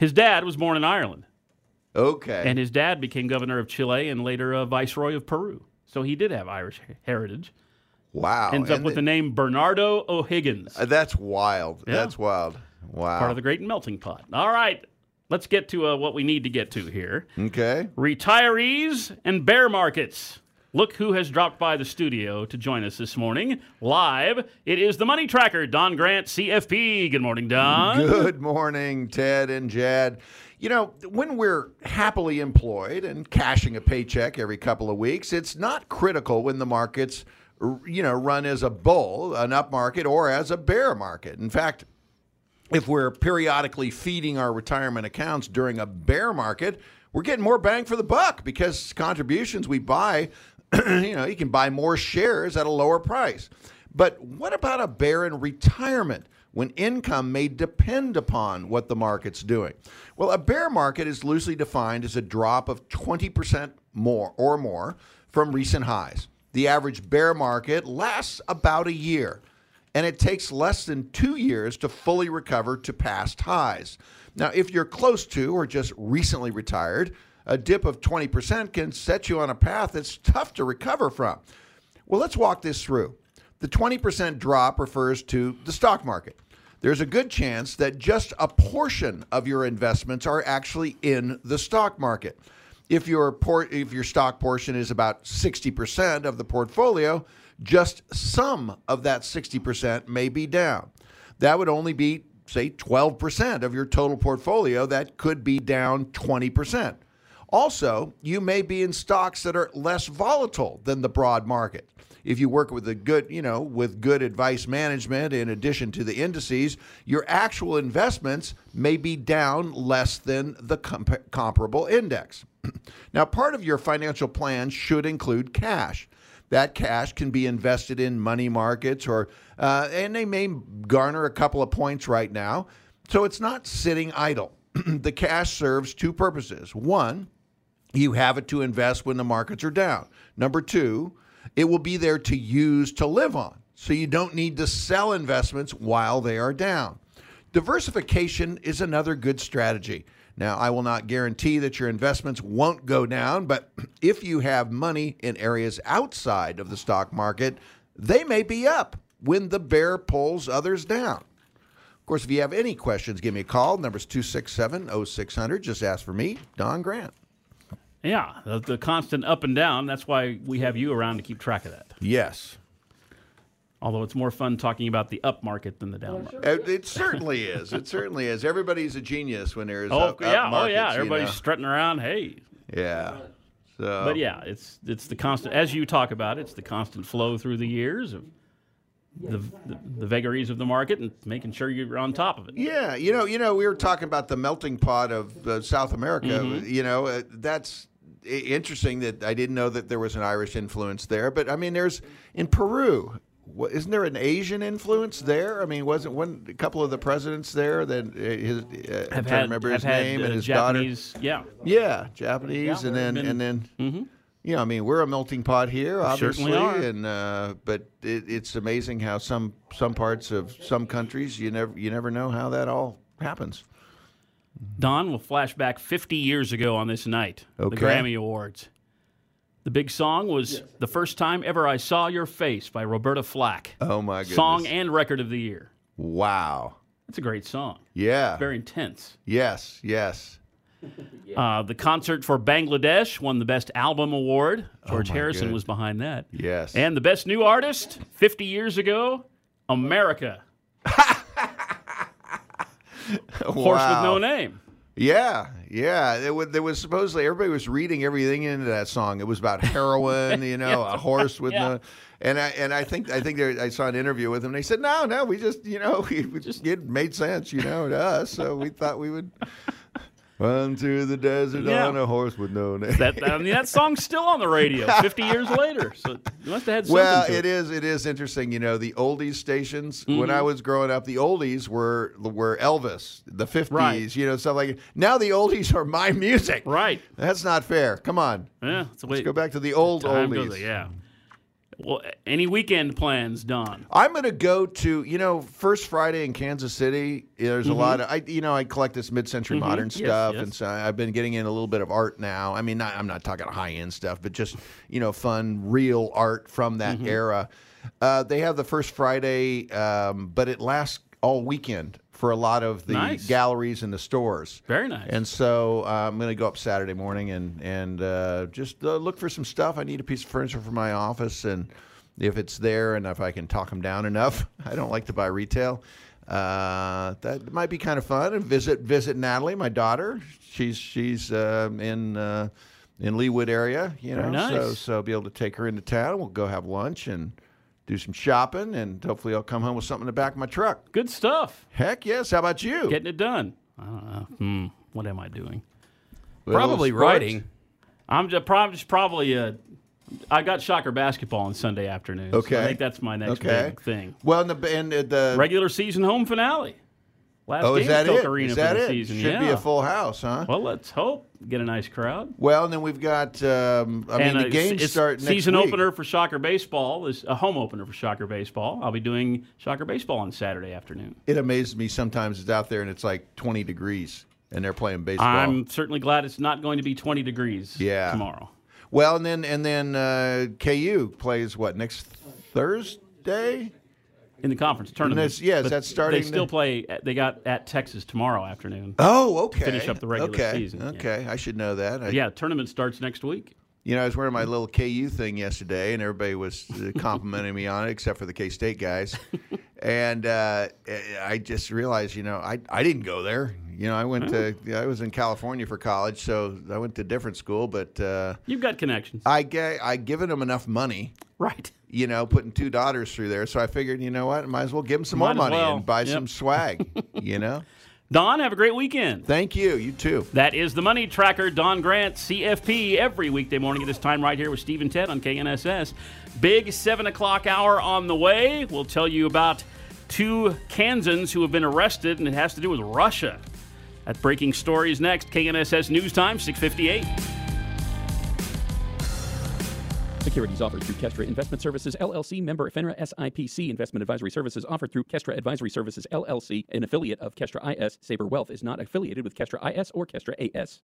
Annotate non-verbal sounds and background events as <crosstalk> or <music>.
His dad was born in Ireland, Okay. and his dad became governor of Chile and later a viceroy of Peru. So he did have Irish heritage. wow. Ends up And with the the- name Bernardo O'Higgins, uh, that's wild. Yeah. That's wild. Wow. part of the Great Melting Pot. All right, let's get to uh, what we need to get to here. okay. Retirees and bear markets. Look who has dropped by the studio to join us this morning live. It is the Money Tracker, Don Grant, CFP. Good morning, Don. Good morning, Ted and Jad. You know, when we're happily employed and cashing a paycheck every couple of weeks, it's not critical when the markets, you know, run as a bull, an up market, or as a bear market. In fact, if we're periodically feeding our retirement accounts during a bear market, we're getting more bang for the buck because contributions we buy, <clears throat> you know, you can buy more shares at a lower price. But what about a bear in retirement when income may depend upon what the market's doing? Well, a bear market is loosely defined as a drop of 20% more or more from recent highs. The average bear market lasts about a year and it takes less than two years to fully recover to past highs. Now, if you're close to or just recently retired, a dip of 20% can set you on a path that's tough to recover from. Well, let's walk this through. The 20% drop refers to the stock market. There's a good chance that just a portion of your investments are actually in the stock market. If your if your stock portion is about 60% of the portfolio, just some of that 60% may be down. That would only be say 12% of your total portfolio that could be down 20%. Also, you may be in stocks that are less volatile than the broad market. If you work with a good, you know, with good advice management in addition to the indices, your actual investments may be down less than the comp- comparable index. <clears throat> now, part of your financial plan should include cash. That cash can be invested in money markets or uh, and they may garner a couple of points right now. So it's not sitting idle. <clears throat> the cash serves two purposes. One, you have it to invest when the markets are down. Number two, it will be there to use to live on. So you don't need to sell investments while they are down. Diversification is another good strategy. Now, I will not guarantee that your investments won't go down, but <clears throat> if you have money in areas outside of the stock market, they may be up when the bear pulls others down. Of course, if you have any questions, give me a call. Number's 267 0600. Just ask for me, Don Grant. Yeah, the, the constant up and down. That's why we have you around to keep track of that. Yes. Although it's more fun talking about the up market than the down market. It, it certainly is. It certainly is. Everybody's a genius when there's Oh up, up yeah, oh markets, yeah. you Everybody's know. strutting around. Hey, yeah. So, but yeah, it's it's the constant as you talk about. It's the constant flow through the years of the the, the vagaries of the market and making sure you're on top of it. Yeah, you know, you know, we were talking about the melting pot of uh, South America. Mm-hmm. You know, uh, that's interesting that I didn't know that there was an Irish influence there. But I mean, there's in Peru. wha- Isn't there an Asian influence there? I mean, wasn't one a couple of the presidents there that uh, his uh, trying to had remember his had name uh, and his Japanese. Yeah, daughter? Yeah, Japanese, Yeah, and then and then Mhm. Yeah, I mean we're a melting pot here, obviously, certainly are. and uh, but it, it's amazing how some some parts of some countries you never you never know how that all happens. Don will flash back 50 years ago on this night, the Grammy Awards. The big song was "The First Time Ever I Saw Your Face" by Roberta Flack. Oh my goodness! Song and record of the year. wow. That's a great song. Yeah. Very intense. yes. Yes. <laughs> Uh, the concert for Bangladesh won the Best Album Award. George Oh Harrison good. was behind that. Yes. And the Best New Artist, 50 years ago, America. <laughs> Horse with no name. Yeah, yeah. It was, there was supposedly everybody was reading everything into that song. It was about heroin, you <laughs> know, a horse with Yeah. no. And I and I think I think there, I saw an interview with him. They said, no, no, we just you know we, we just it made sense, you know, to us. So we thought we would run through the desert Yeah. on a horse with no name. That, I mean, that song's still on the radio <laughs> 50 years later. So you must have had something Well, to it is. It is interesting. You know, the oldies stations. When Mm-hmm. I was growing up, the oldies were were Elvis, the fifties. Right. You know, stuff like. Now the oldies are my music. Right. That's not fair. Come on. Yeah, Let's go back to the old time oldies. goes. Yeah. Well, any weekend plans, Don? I'm going to go to you know First Friday in Kansas City. There's a lot of I you know I collect this mid-century modern Mm-hmm. Yes, stuff, yes. and so I've been getting in a little bit of art now. I mean, not, I'm not talking high end stuff, but just you know fun, real art from that Mm-hmm. era. Uh, they have the First Friday, um, but it lasts all weekend for a lot of the Nice. galleries and the stores. Very nice. And so uh, I'm going to go up Saturday morning and and uh, just uh, look for some stuff. I need a piece of furniture for my office, and if it's there, and if I can talk them down enough, <laughs> I don't like to buy retail. Uh, that might be kind of fun. And visit visit Natalie, my daughter. She's she's uh, in uh, in Leawood area. You know, Very nice. so so I'll be able to take her into town. We'll go have lunch and do some shopping, and hopefully I'll come home with something in the back of my truck. Good stuff. Heck yes! How about you? Getting it done. I don't know. Hmm. What am I doing? Little Probably sports? writing. I'm just, prob- just probably. Uh, I got Shocker basketball on Sunday afternoon. so Okay. I think that's my next Okay. big thing. Well, and the and the Regular season home finale. Last Oh, is that at Koch it? Arena Is that it? season. Should yeah. be a full house, huh? Well, let's hope get a nice crowd. Well, and then we've got. Um, I mean, and the uh, games start next season week. opener for Shocker baseball is a home opener for Shocker baseball. I'll be doing Shocker baseball on Saturday afternoon. It amazes me sometimes it's out there and it's like 20 degrees and they're playing baseball. I'm certainly glad it's not going to be 20 degrees Yeah. tomorrow. well, and then and then uh, KU plays what next Thursday? In the conference tournament. yes, But that's starting They still to- play. They got at Texas tomorrow afternoon. Oh, okay. finish up the regular okay. season, yeah. Okay, I should know that. I, yeah, tournament starts next week. You know, I was wearing my little KU thing yesterday, and everybody was uh, complimenting me on it, except for the K State guys. <laughs> and uh, I just realized, you know, I, I didn't go there. You know, I went to I was in California for college, so I went to a different school. But uh, You've got connections, I ga- I given them enough money, right? You know, putting two daughters through there. So I figured, you know what, might as well give them some Might more money well. and buy Yep. some swag. <laughs> you know. Don, have a great weekend. Thank you. You too. That is the Money Tracker, Don Grant, CFP, every weekday morning at this time right here with Steve and Ted on KNSS. Big 7 o'clock hour on the way. We'll tell you about two Kansans who have been arrested, and it has to do with Russia. That breaking story is next. KNSS News Time, 658. Securities offered through Kestra Investment Services LLC, member FINRA SIPC. Investment advisory services offered through Kestra Advisory Services LLC, an affiliate of Kestra IS. Saber Wealth is not affiliated with Kestra IS or Kestra AS.